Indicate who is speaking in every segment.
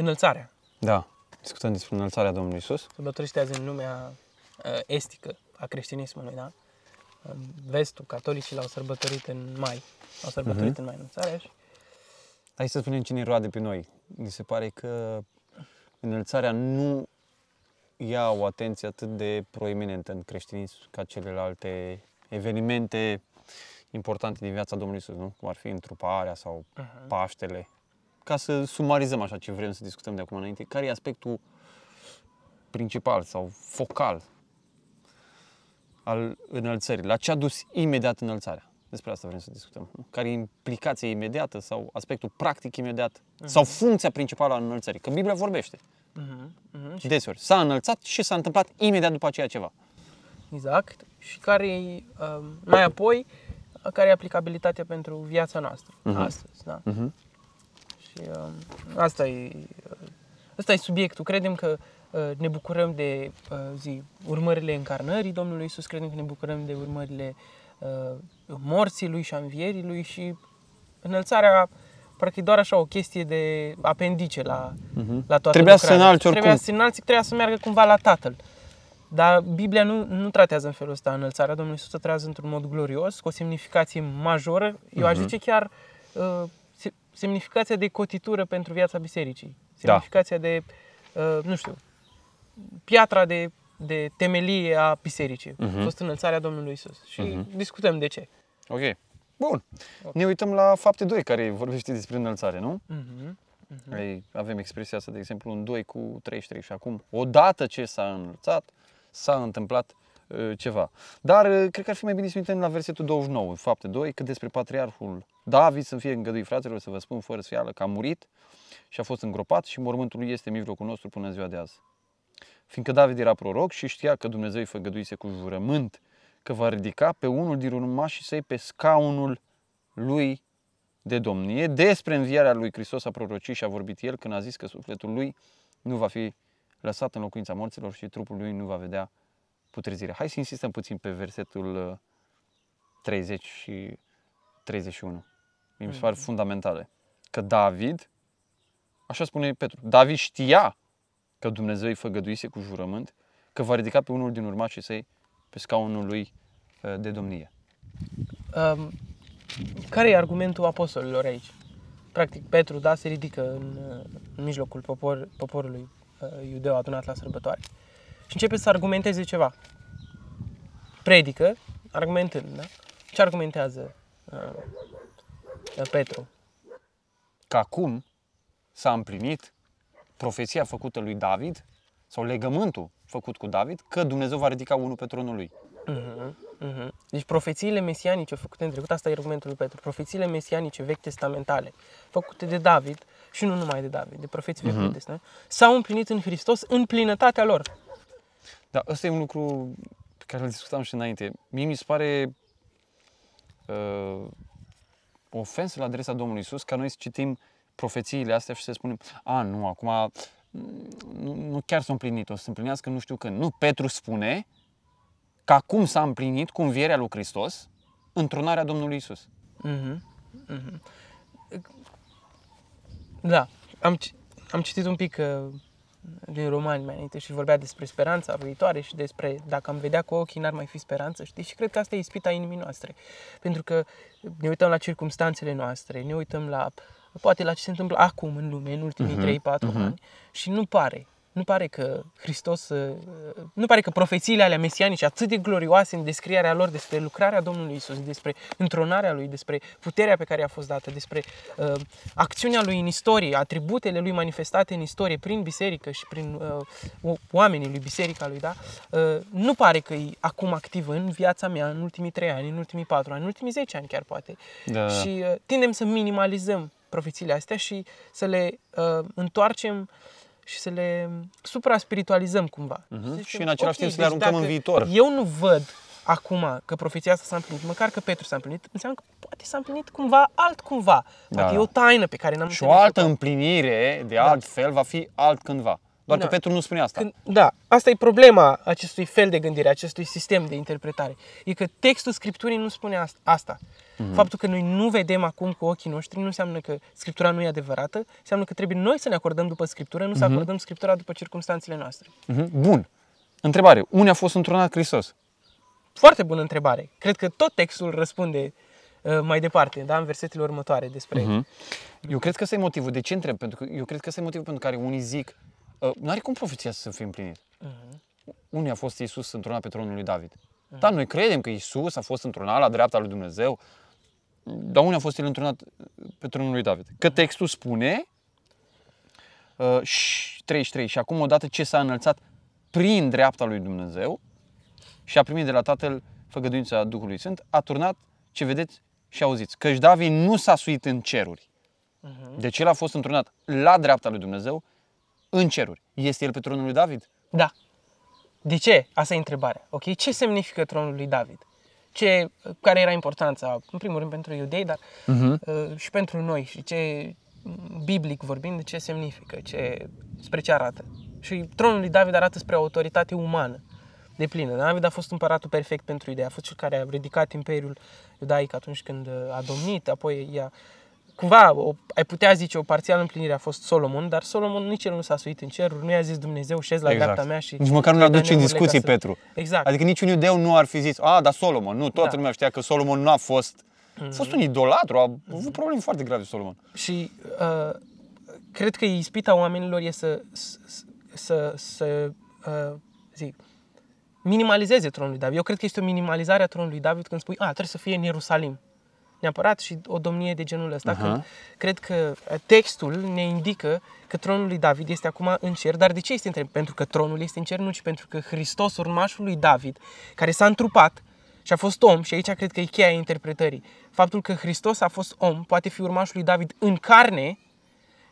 Speaker 1: Înălțarea.
Speaker 2: Da. Discutăm despre înălțarea Domnului Isus.
Speaker 1: Sărbătoriște azi în lumea uh, estică a creștinismului, da? În vestul, catolicii l-au sărbătorit în mai. L-au sărbătorit în mai înălțarea și
Speaker 2: Hai să spunem cine roade pe noi. Mi se pare că înălțarea nu ia o atenție atât de proeminentă în creștinism ca celelalte evenimente importante din viața Domnului Isus, nu? Cum ar fi întruparea sau
Speaker 1: uh-huh.
Speaker 2: Paștele. Ca să sumarizăm așa ce vrem să discutăm de acum înainte, care e aspectul principal sau focal al înălțării? La ce a dus imediat înălțarea? Despre asta vrem să discutăm. nu? Care e implicația imediată sau aspectul practic imediat sau funcția principală a înălțării? Că Biblia vorbește
Speaker 1: uh-huh. Uh-huh. Și
Speaker 2: deseori. S-a înălțat și s-a întâmplat imediat după aceea ceva.
Speaker 1: Exact. Și care e, uh, mai apoi, care e aplicabilitatea pentru viața noastră,
Speaker 2: Mhm.
Speaker 1: astăzi, da?
Speaker 2: Mhm.
Speaker 1: Și uh, asta e, uh, asta e subiectul. Credem că uh, ne bucurăm de uh, zi, urmările încarnării Domnului Isus, credem că ne bucurăm de urmările uh, morții Lui și a învierii Lui și înălțarea practic doar așa o chestie de apendice la,
Speaker 2: Mhm.
Speaker 1: la toată
Speaker 2: Trebuia să
Speaker 1: lucrarea.
Speaker 2: înalți oricum.
Speaker 1: Trebuia să înalți, trebuia să meargă cumva la Tatăl. Dar Biblia nu, nu tratează în felul ăsta înălțarea Domnului Iisus, o tratează într-un mod glorios, cu o semnificație majoră. Eu aș
Speaker 2: Mhm.
Speaker 1: zice chiar uh, se- semnificația de cotitură pentru viața bisericii.
Speaker 2: Da.
Speaker 1: Semnificația de, uh, nu știu, piatra de, de temelie a bisericii.
Speaker 2: Mhm.
Speaker 1: A fost înălțarea Domnului Isus. Și
Speaker 2: Mhm.
Speaker 1: discutăm de ce.
Speaker 2: Ok. Bun. Ne uităm la fapte 2 care vorbește despre înălțare, nu?
Speaker 1: Mhm.
Speaker 2: Ei, avem expresia asta, de exemplu, în 2 cu 33 și acum, odată ce s-a înălțat, s-a întâmplat uh, ceva. Dar uh, cred că ar fi mai bine să uităm la versetul 29, fapte 2, că despre patriarhul David să fie îngăduit fraților să vă spun fără sfială că a murit și a fost îngropat și mormântul lui este în mijlocul nostru până în ziua de azi. Fiindcă David era proroc și știa că Dumnezeu îi făgăduise cu jurământ că va ridica pe unul din urmașii săi pe scaunul lui de domnie. Despre învierea lui Hristos a prorocit și a vorbit el când a zis că sufletul lui nu va fi lăsat în locuința morților și trupul lui nu va vedea putrezirea. Hai să insistăm puțin pe versetul uh, 30 și 31. Mi se pare fundamentale. Că David, așa spune Petru, David știa că Dumnezeu îi făgăduise cu jurământ că va ridica pe unul din urmașii săi pe scaunul lui uh, de domnie.
Speaker 1: Um, care e argumentul apostolilor aici? Practic, Petru, da, se ridică în, uh, în mijlocul popor, poporului uh, iudeu adunat la sărbătoare și începe să argumenteze ceva. Predică, argumentând, da? Ce argumentează uh, Petru?
Speaker 2: că acum s-a împlinit profeția făcută lui David sau legământul făcut cu David că Dumnezeu va ridica unul pe tronul lui.
Speaker 1: Uh-huh, uh-huh. Deci profețiile mesianice făcute în trecut, asta e argumentul lui Petru, profețiile mesianice vechi testamentale, făcute de David și nu numai de David, de profeții vechi
Speaker 2: Mhm.
Speaker 1: uh-huh. s-au împlinit în Hristos în plinătatea lor.
Speaker 2: Dar ăsta e un lucru pe care îl discutam și înainte. Mie mi se pare uh, o ofensă la adresa Domnului Isus ca noi să citim profețiile astea și să spunem a, nu, acum nu, nu chiar s-a împlinit, o să se împlinească nu știu când. Nu, Petru spune că acum s-a împlinit cu învierea lui Hristos întrunarea Domnului Isus.
Speaker 1: Uh-huh. Uh-huh. Da, am, ci- am citit un pic uh, din Romani mai înainte și vorbea despre speranța viitoare și despre dacă am vedea cu ochii n-ar mai fi speranță, știi? Și cred că asta e ispita inimii noastre. Pentru că ne uităm la circumstanțele noastre, ne uităm la poate la ce se întâmplă acum în lume, în ultimii
Speaker 2: Mhm,
Speaker 1: 3-4
Speaker 2: mhm.
Speaker 1: ani și nu pare, nu pare că Hristos, uh, nu pare că profețiile alea mesianice atât de glorioase în descrierea lor despre lucrarea Domnului Isus, despre întronarea Lui, despre puterea pe care i-a fost dată, despre uh, acțiunea Lui în istorie, atributele Lui manifestate în istorie prin biserică și prin uh, o- oamenii Lui, biserica Lui, da? Uh, nu pare că e acum activă în viața mea în ultimii 3 ani, în ultimii 4 ani, în ultimii 10 ani chiar poate.
Speaker 2: Da.
Speaker 1: Și uh, tindem să minimalizăm profețiile astea și să le uh, întoarcem și să le supra-spiritualizăm cumva.
Speaker 2: Mhm.
Speaker 1: Să
Speaker 2: Și
Speaker 1: zicem,
Speaker 2: în același
Speaker 1: ok,
Speaker 2: timp să le
Speaker 1: deci
Speaker 2: aruncăm
Speaker 1: dacă
Speaker 2: în viitor.
Speaker 1: Eu nu văd acum că profeția asta s-a împlinit, măcar că Petru s-a împlinit, înseamnă că poate s-a împlinit cumva altcumva. Poate
Speaker 2: Da.
Speaker 1: e o taină pe care n-am
Speaker 2: Și o
Speaker 1: înțeles-o
Speaker 2: altă
Speaker 1: tot.
Speaker 2: împlinire de alt fel va fi altcândva. Doar
Speaker 1: Da.
Speaker 2: că Petru nu spune asta.
Speaker 1: Când, da, asta e problema acestui fel de gândire, acestui sistem de interpretare. E că textul Scripturii nu spune ast- asta. Mm-hmm. Faptul că noi nu vedem acum cu ochii noștri nu înseamnă că Scriptura nu e adevărată, înseamnă că trebuie noi să ne acordăm după Scriptură, nu să
Speaker 2: Mhm.
Speaker 1: acordăm Scriptura după circunstanțele noastre.
Speaker 2: Mhm. Bun. Întrebare. Unde a fost întrunat Hristos?
Speaker 1: Foarte bună întrebare. Cred că tot textul răspunde uh, mai departe, da, în versetele următoare despre...
Speaker 2: Mhm. Eu cred că ăsta e motivul. De ce întreb? Pentru că eu cred că ăsta e motivul pentru care unii zic uh, nu are cum profeția să fie împlinit.
Speaker 1: Mhm.
Speaker 2: Unde a fost Iisus într-una pe tronul lui David? Da, noi credem că Iisus a fost într-una la dreapta lui Dumnezeu, dar unde a fost el într-unat pe tronul lui David? Că textul spune uh, și 33 și acum odată ce s-a înălțat prin dreapta lui Dumnezeu și a primit de la Tatăl făgăduința Duhului Sfânt, a turnat ce vedeți și auziți. Căci David nu s-a suit în ceruri. Deci el a fost întrunat la dreapta lui Dumnezeu în ceruri. Este el pe tronul lui David?
Speaker 1: Da. De ce? Asta e întrebarea. Ok? Ce semnifică tronul lui David? Ce, care era importanța, în primul rând pentru iudei, dar uh, și pentru noi și ce, biblic vorbind, de ce semnifică, ce, spre ce arată. Și tronul lui David arată spre o autoritate umană de plină. David a fost împăratul perfect pentru idee, a fost cel care a ridicat imperiul iudaic atunci când uh, a domnit, apoi i-a cumva, o, ai putea zice, o parțială împlinire a fost Solomon, dar Solomon nici el nu s-a suit în ceruri, nu i-a zis Dumnezeu, șez la dreapta mea și...
Speaker 2: Nici măcar nu-l
Speaker 1: îi dă
Speaker 2: aduce în
Speaker 1: neamurile
Speaker 2: discuție
Speaker 1: ca să-
Speaker 2: Petru.
Speaker 1: Exact.
Speaker 2: Adică niciun iudeu nu ar fi zis, a, dar Solomon. Nu, toată
Speaker 1: Da.
Speaker 2: lumea știa că Solomon nu a fost... A
Speaker 1: Mhm.
Speaker 2: fost un idolatru, a avut probleme foarte grave Solomon.
Speaker 1: Și uh, cred că ispita oamenilor e să, să, să, să uh, zic, minimalizeze tronul lui David. Eu cred că este o minimalizare a tronului lui David când spui, a, trebuie să fie în Ierusalim. Neapărat și o domnie de genul ăsta.
Speaker 2: Aha.
Speaker 1: Când cred că uh, textul ne indică că tronul lui David este acum în cer. Dar de ce este în cer? Pentru că tronul este în cer, nu ci pentru că Hristos, urmașul lui David, care s-a întrupat și a fost om, și aici cred că e cheia interpretării. Faptul că Hristos a fost om poate fi urmașul lui David în carne,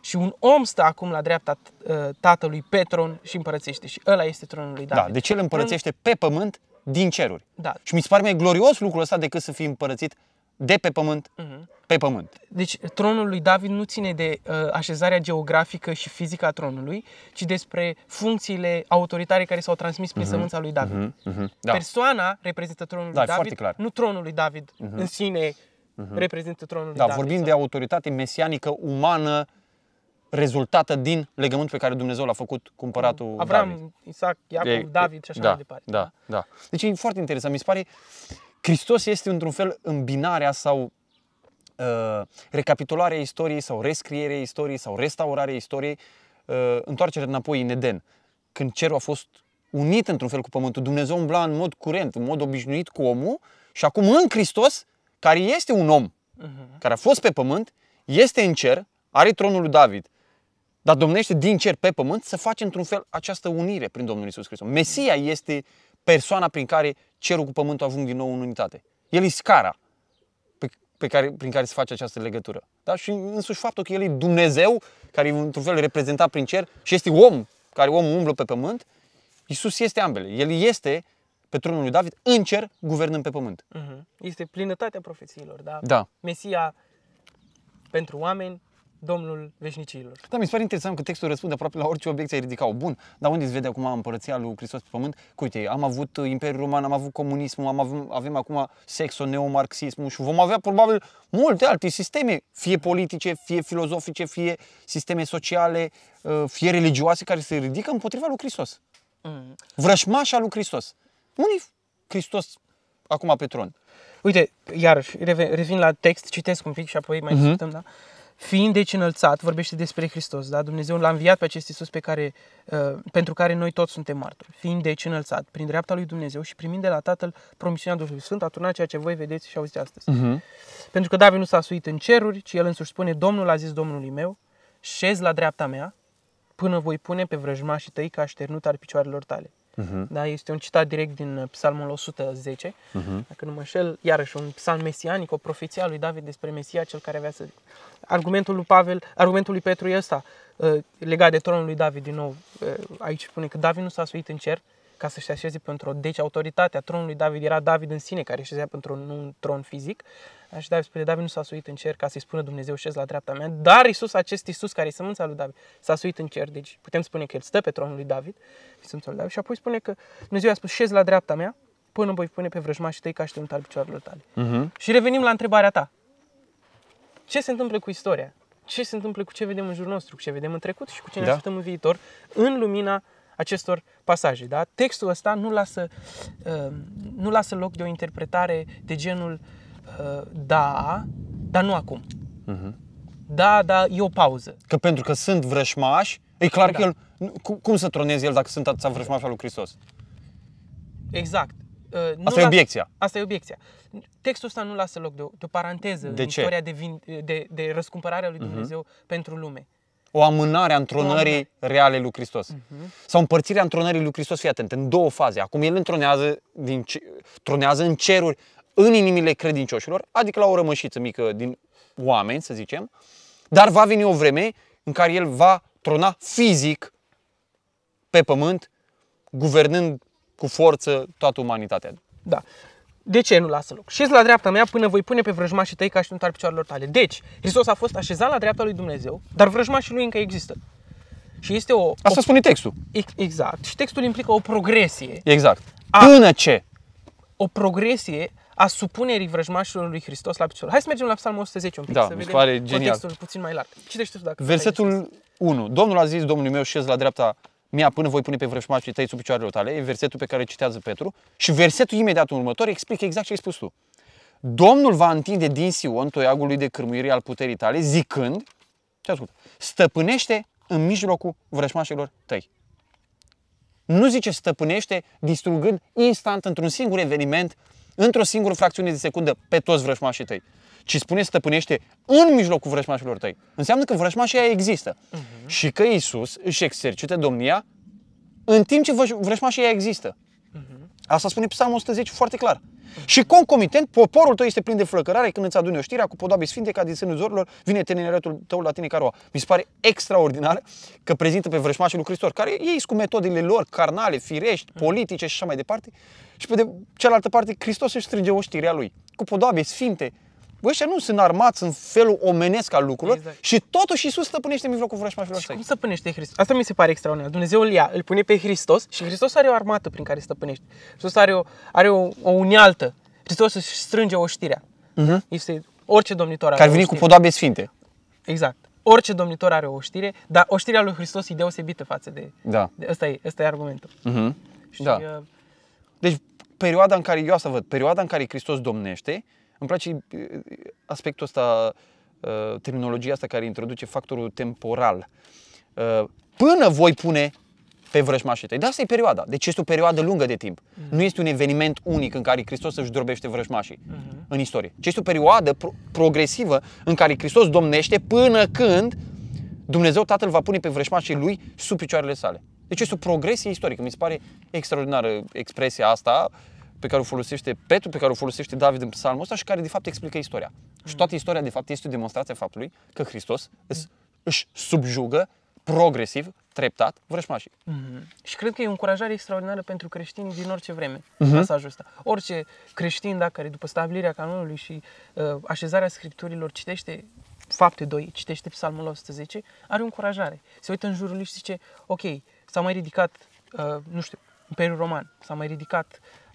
Speaker 1: și un om stă acum la dreapta uh, tatălui pe tron și împărățește. Și ăla este tronul lui David.
Speaker 2: Da, deci el împărățește pe pământ din ceruri.
Speaker 1: Da.
Speaker 2: Și mi se pare mai glorios lucrul ăsta decât să fie împărățit de pe pământ
Speaker 1: Mhm.
Speaker 2: pe pământ.
Speaker 1: Deci tronul lui David nu ține de uh, așezarea geografică și fizică a tronului, ci despre funcțiile autoritare care s-au transmis prin sămânța lui David.
Speaker 2: Mhm, mhm. Da.
Speaker 1: Persoana reprezintă tronul
Speaker 2: Da,
Speaker 1: lui
Speaker 2: e
Speaker 1: David,
Speaker 2: foarte clar. Mhm.
Speaker 1: nu tronul lui David în sine reprezintă tronul lui
Speaker 2: Da,
Speaker 1: David.
Speaker 2: vorbim de autoritate mesianică umană rezultată din legământul pe care Dumnezeu l-a făcut cu împăratul
Speaker 1: Avram,
Speaker 2: David.
Speaker 1: Isaac, Iacov,
Speaker 2: E-
Speaker 1: David și așa
Speaker 2: da,
Speaker 1: mai departe.
Speaker 2: Da, da. Deci e foarte interesant. Mi se pare Hristos este într-un fel îmbinarea sau uh, recapitularea istoriei sau rescrierea istoriei sau restaurarea istoriei, uh, întoarcerea înapoi în Eden. Când cerul a fost unit într-un fel cu pământul, Dumnezeu umbla în mod curent, în mod obișnuit cu omul și acum în Hristos, care este un om,
Speaker 1: Mhm.
Speaker 2: care a fost pe pământ, este în cer, are tronul lui David, dar domnește din cer pe pământ, să face într-un fel această unire prin Domnul Isus Hristos. Mesia este persoana prin care cerul cu pământul ajung din nou în unitate. El e scara pe, pe care, prin care se face această legătură. Da? Și însuși faptul că El e Dumnezeu, care e într-un fel reprezentat prin cer, și este om, care om umblă pe pământ, Isus este ambele. El este pe tronul lui David în cer, guvernând pe pământ.
Speaker 1: Mhm. Este plinătatea profețiilor, da?
Speaker 2: Da.
Speaker 1: Mesia pentru oameni, Domnul veșnicilor.
Speaker 2: Da, mi se pare interesant că textul răspunde aproape la orice obiecție ai ridicat. Bun, dar unde se vede acum împărăția lui Hristos pe pământ? Că, uite, am avut uh, Imperiul Roman, am avut comunismul, am avut, avem acum sexo, neomarxismul și vom avea probabil multe alte sisteme, fie politice, fie filozofice, fie sisteme sociale, uh, fie religioase, care se ridică împotriva lui Hristos.
Speaker 1: Mhm.
Speaker 2: Vrășmașa lui Hristos. Unde Hristos acum pe tron?
Speaker 1: Uite, iarăși, reve- revin la text, citesc un pic și apoi mai
Speaker 2: Mhm.
Speaker 1: discutăm, da? Fiind deci înălțat, vorbește despre Hristos, da? Dumnezeu l-a înviat pe acest Iisus pe care, uh, pentru care noi toți suntem martori. Fiind deci înălțat, prin dreapta lui Dumnezeu și primind de la Tatăl promisiunea Duhului Sfânt, a turnat ceea ce voi vedeți și auziți astăzi.
Speaker 2: Mhm.
Speaker 1: Pentru că David nu s-a suit în ceruri, ci el însuși spune, Domnul a zis Domnului meu, șez la dreapta mea, până voi pune pe vrăjmașii tăi ca așternut al picioarelor tale.
Speaker 2: Mhm.
Speaker 1: Da, este un citat direct din uh, Psalmul 110,
Speaker 2: Mhm.
Speaker 1: dacă nu mă înșel, iarăși un psalm mesianic, o profeție a lui David despre Mesia, cel care avea să... Argumentul lui Pavel, argumentul lui Petru e ăsta, uh, legat de tronul lui David, din nou, uh, aici spune că David nu s-a suit în cer ca să-și așeze pentru Deci autoritatea tronului David era David în sine, care șezea pentru un, un tron fizic. Da, Și David spune, David nu s-a suit în cer ca să-i spună Dumnezeu șez la dreapta mea, dar Isus, acest Isus care e sămânța lui David, s-a suit în cer, deci putem spune că el stă pe tronul lui David, sămânța lui David, și apoi spune că Dumnezeu i-a spus șez la dreapta mea, până voi pune pe vrăjmașii tăi ca și al picioarelor tale.
Speaker 2: Mhm.
Speaker 1: Și revenim la întrebarea ta. Ce se întâmplă cu istoria? Ce se întâmplă cu ce vedem în jurul nostru, cu ce vedem în trecut și cu ce ne
Speaker 2: Da.
Speaker 1: așteptăm în viitor, în lumina acestor pasaje. Da? Textul ăsta nu lasă, uh, nu lasă loc de o interpretare de genul uh, da, dar nu acum.
Speaker 2: Mhm.
Speaker 1: Da, da, e o pauză.
Speaker 2: Că pentru că sunt vrășmași, e clar
Speaker 1: Da.
Speaker 2: că el, nu- cum, cum să troneze el dacă sunt atâția vrășmași al lui Hristos?
Speaker 1: Exact. Uh, nu
Speaker 2: Asta e
Speaker 1: las-
Speaker 2: obiecția.
Speaker 1: Asta e obiecția. Textul ăsta nu lasă loc de o, de o paranteză
Speaker 2: De
Speaker 1: în
Speaker 2: ce?
Speaker 1: istoria de, vin, de, de răscumpărarea lui Dumnezeu pentru lume.
Speaker 2: O amânare a
Speaker 1: O
Speaker 2: întronării
Speaker 1: amânare.
Speaker 2: reale lui Hristos. Sau împărțirea întronării lui Hristos, fii atent, în două faze. Acum el întronează, din, ce- tronează în ceruri, în inimile credincioșilor, adică la o rămășiță mică din oameni, să zicem, dar va veni o vreme în care el va trona fizic pe pământ, guvernând cu forță toată umanitatea.
Speaker 1: Da. De ce nu lasă loc? Șezi la dreapta mea până voi pune pe vrăjmașii tăi ca și al picioarelor tale. Deci, Hristos a fost așezat la dreapta lui Dumnezeu, dar vrăjmașii lui încă există. Și este o...
Speaker 2: Asta
Speaker 1: o
Speaker 2: spune textul.
Speaker 1: ex- exact. Și textul implică o progresie.
Speaker 2: Exact.
Speaker 1: A-
Speaker 2: Până ce?
Speaker 1: O progresie a supunerii vrăjmașilor lui Hristos la picior. Hai să mergem la Psalmul 110 un pic,
Speaker 2: Da,
Speaker 1: să
Speaker 2: mi se
Speaker 1: vedem
Speaker 2: pare genial.
Speaker 1: contextul puțin mai larg. Citește tu dacă vrei.
Speaker 2: Versetul 1. Domnul a zis Domnului meu, șez la dreapta mea până voi pune pe vrăjmașii tăi sub picioarele tale. E versetul pe care îl citează Petru. Și versetul imediat următor explică exact ce ai spus tu. Domnul va întinde din Sion toiagul lui de cârmuire al puterii tale, zicând, ce ascult, stăpânește în mijlocul vrăjmașilor tăi. Nu zice stăpânește distrugând instant, într-un singur eveniment, într-o singură fracțiune de secundă, pe toți vrăjmașii tăi. Ci spune stăpânește în mijlocul vrăjmașilor tăi. Înseamnă că vrăjmașii aia există. Și că Isus își exercită domnia în timp ce vrăj- vrăjmașii aia există. Asta spune Psalmul 110 foarte clar. Și concomitent, poporul tău este plin de flăcărare când îți adune oștirea cu podoabe sfinte ca din sânul zorilor, vine tineretul tău la tine ca roa. Mi se pare extraordinar că prezintă pe vrăjmașii lui Hristos, care ei cu metodele lor carnale, firești, politice și așa mai departe. Și pe de cealaltă parte, Hristos își strânge oștirea lui cu podoabe sfinte. Bă, ăștia nu sunt armați în felul omenesc al lucrurilor
Speaker 1: Exact.
Speaker 2: și totuși Iisus stăpânește în mijlocul vrăjmașilor
Speaker 1: Și
Speaker 2: săi.
Speaker 1: cum stăpânește Hristos? Asta mi se pare extraordinar. Dumnezeu îl ia, îl pune pe Hristos și Hristos are o armată prin care stăpânește. Hristos are o, are o, o unealtă. Hristos își strânge oștirea.
Speaker 2: Mhm.
Speaker 1: Este orice domnitor are
Speaker 2: Care
Speaker 1: o
Speaker 2: vine cu
Speaker 1: oștire.
Speaker 2: podoabe sfinte.
Speaker 1: Exact. Orice domnitor are o oștire, dar oștirea lui Hristos e deosebită față de...
Speaker 2: Da.
Speaker 1: de ăsta, e, ăsta e argumentul.
Speaker 2: Mhm.
Speaker 1: Și,
Speaker 2: Da.
Speaker 1: uh,
Speaker 2: Deci, perioada în care, eu asta văd, perioada în care Hristos domnește, îmi place uh, aspectul ăsta, uh, terminologia asta care introduce factorul temporal. Uh, Până voi pune pe vrăjmașii tăi. De asta e perioada. Deci este o perioadă lungă de timp. Nu este un eveniment unic în care Hristos își drobește vrăjmașii în istorie. Ci este o perioadă pro- progresivă în care Hristos domnește până când Dumnezeu Tatăl va pune pe vrăjmașii lui sub picioarele sale. Deci este o progresie istorică. Mi se pare extraordinară expresia asta pe care o folosește Petru, pe care o folosește David în psalmul ăsta și care de fapt explică istoria. Și toată istoria de fapt este o demonstrație a faptului că Hristos îs- își subjugă progresiv, treptat, vrăjmașii.
Speaker 1: Mhm. Și cred că e o încurajare extraordinară pentru creștini din orice vreme,
Speaker 2: Mhm.
Speaker 1: mesajul ăsta. Orice creștin, dacă care după stabilirea canonului și uh, așezarea scripturilor citește fapte 2, citește psalmul 110, are o încurajare. Se uită în jurul lui și zice, ok, s-a mai ridicat, uh, nu știu, Imperiul Roman, s-a mai ridicat uh,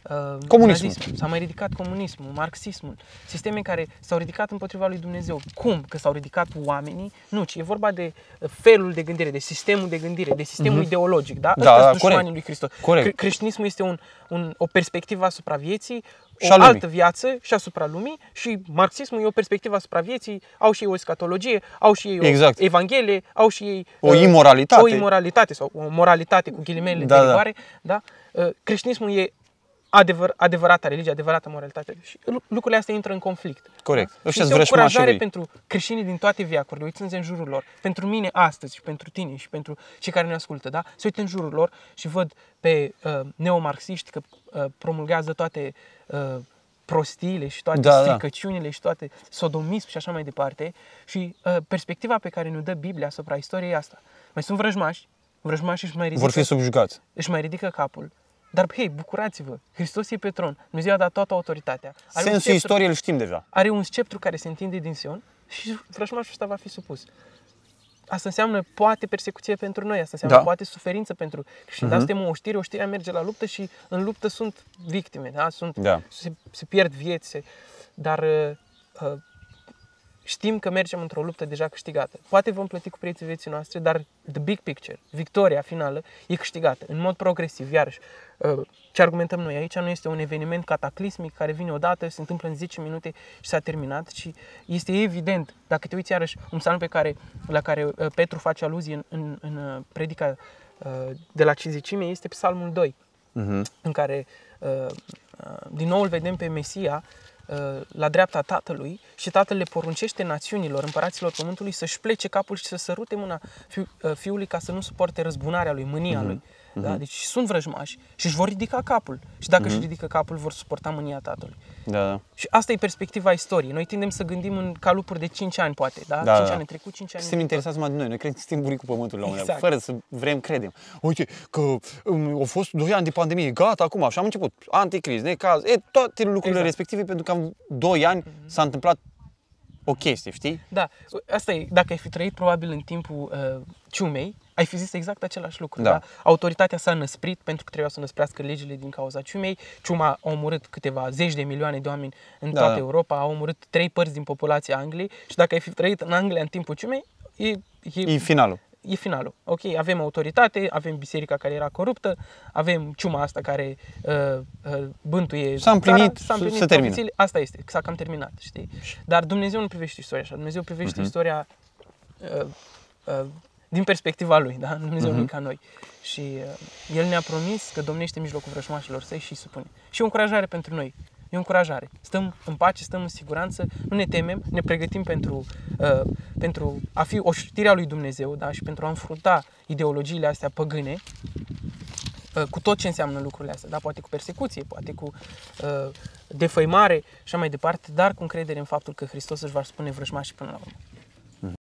Speaker 2: Comunismul.
Speaker 1: nazismul, s-a mai ridicat comunismul, marxismul, sisteme care s-au ridicat împotriva lui Dumnezeu. Cum? Că s-au ridicat oamenii? Nu, ci e vorba de uh, felul de gândire, de sistemul de gândire, de sistemul ideologic, da?
Speaker 2: Mhm. Da,
Speaker 1: Ăsta
Speaker 2: da,
Speaker 1: sunt dușmanii
Speaker 2: corect.
Speaker 1: lui Hristos.
Speaker 2: Corect.
Speaker 1: Cre- creștinismul este un, un, o perspectivă asupra vieții,
Speaker 2: Și
Speaker 1: o
Speaker 2: a lumii.
Speaker 1: altă viață și asupra lumii și marxismul e o perspectivă asupra vieții, au și ei o escatologie, au și ei o
Speaker 2: Exact.
Speaker 1: evanghelie, au și ei
Speaker 2: O
Speaker 1: uh,
Speaker 2: imoralitate.
Speaker 1: o imoralitate sau o moralitate cu ghilimele
Speaker 2: Da,
Speaker 1: de
Speaker 2: da.
Speaker 1: rigoare, da? Uh, Creștinismul e adevăr, adevărata religie, adevărata moralitate. Și lu- lucrurile astea intră în conflict.
Speaker 2: Corect.
Speaker 1: Da? Și
Speaker 2: Ăștia-s
Speaker 1: este o
Speaker 2: vrăjmașii
Speaker 1: încurajare
Speaker 2: lui.
Speaker 1: pentru creștinii din toate viacurile, uitându-se în jurul lor, pentru mine astăzi și pentru tine și pentru cei care ne ascultă, da? Se uită în jurul lor și văd pe uh, neomarxiști că uh, promulgează toate uh, prostiile și toate
Speaker 2: Da, da.
Speaker 1: stricăciunile și toate sodomism și așa mai departe și uh, perspectiva pe care ne dă Biblia asupra istoriei e asta. Mai sunt vrăjmași, vrăjmași își mai ridică,
Speaker 2: Vor fi subjugați.
Speaker 1: își mai ridică capul, dar hei, bucurați-vă, Hristos e pe tron, Dumnezeu a dat toată autoritatea. Are un
Speaker 2: Sensul
Speaker 1: sceptru-
Speaker 2: istoriei îl știm deja.
Speaker 1: are un sceptru care se întinde din Sion și vrăjmașul ăsta va fi supus. asta înseamnă poate persecuție pentru noi, asta înseamnă
Speaker 2: Da.
Speaker 1: poate suferință pentru creștini. Dar suntem o oștire, oștirea merge la luptă și în luptă sunt victime, da? Sunt,
Speaker 2: Da.
Speaker 1: se, se pierd vieți, se, dar uh, uh, știm că mergem într-o luptă deja câștigată. Poate vom plăti cu prețul vieții noastre, dar the big picture, victoria finală, e câștigată în mod progresiv. Iarăși, uh, ce argumentăm noi aici nu este un eveniment cataclismic care vine odată, se întâmplă în 10 minute și s-a terminat, ci este evident, dacă te uiți iarăși un psalm pe care, la care uh, Petru face aluzie în, în, în uh, predica uh, de la cinzecime, este psalmul 2
Speaker 2: Mhm.
Speaker 1: în care uh, uh, din nou îl vedem pe Mesia uh, la dreapta Tatălui și Tatăl le poruncește națiunilor, împăraților pământului să-și plece capul și să sărute mâna fiu, uh, fiului ca să nu suporte răzbunarea lui, mânia lui. Da? Deci sunt vrăjmași și își vor ridica capul. Și dacă își ridică capul, vor suporta mânia Tatălui.
Speaker 2: Da, da.
Speaker 1: Și asta e perspectiva istoriei. Noi tindem să gândim în calupuri de 5 ani, poate, da?
Speaker 2: Da,
Speaker 1: 5
Speaker 2: da.
Speaker 1: ani în trecut, 5 ani în
Speaker 2: Suntem
Speaker 1: viitor.
Speaker 2: interesați numai de noi, noi credem că suntem buricul pământului la un moment dat,
Speaker 1: Exact.
Speaker 2: fără să vrem credem. Uite că um, au fost 2 ani de pandemie, gata acum și am început anticriz, necaz, e, toate lucrurile
Speaker 1: Exact.
Speaker 2: respective pentru că am 2 ani s-a întâmplat o chestie, știi?
Speaker 1: Da, asta e, dacă ai fi trăit probabil în timpul uh, ciumei, ai fi zis exact același lucru.
Speaker 2: Da.
Speaker 1: Da. Autoritatea s-a năsprit pentru că trebuia să năsprească legile din cauza ciumei. Ciuma a omorât câteva zeci de milioane de oameni în
Speaker 2: Da.
Speaker 1: toată Europa, a omorât trei părți din populația Angliei și dacă ai fi trăit în Anglia în timpul ciumei, e, e,
Speaker 2: E finalul.
Speaker 1: E finalul. Ok, avem autoritate, avem biserica care era coruptă, avem ciuma asta care uh, uh, bântuie
Speaker 2: S-a împlinit,
Speaker 1: țara,
Speaker 2: se- se termină.
Speaker 1: profețiile. Asta este, s-a cam terminat, știi? Dar Dumnezeu nu privește istoria așa, Dumnezeu privește
Speaker 2: Mhm.
Speaker 1: istoria uh, uh, din perspectiva Lui, da? Dumnezeu
Speaker 2: Mhm.
Speaker 1: nu e ca noi. Și uh, El ne-a promis că domnește în mijlocul vrăjmașilor săi și îi supune. Și e o încurajare pentru noi. E o încurajare. Stăm în pace, stăm în siguranță, nu ne temem, ne pregătim pentru, uh, pentru a fi o știre a lui Dumnezeu da? și pentru a înfrunta ideologiile astea păgâne uh, cu tot ce înseamnă lucrurile astea, da? poate cu persecuție, poate cu uh, defăimare și așa mai departe, dar cu încredere în faptul că Hristos își va spune vrăjmașii până la urmă.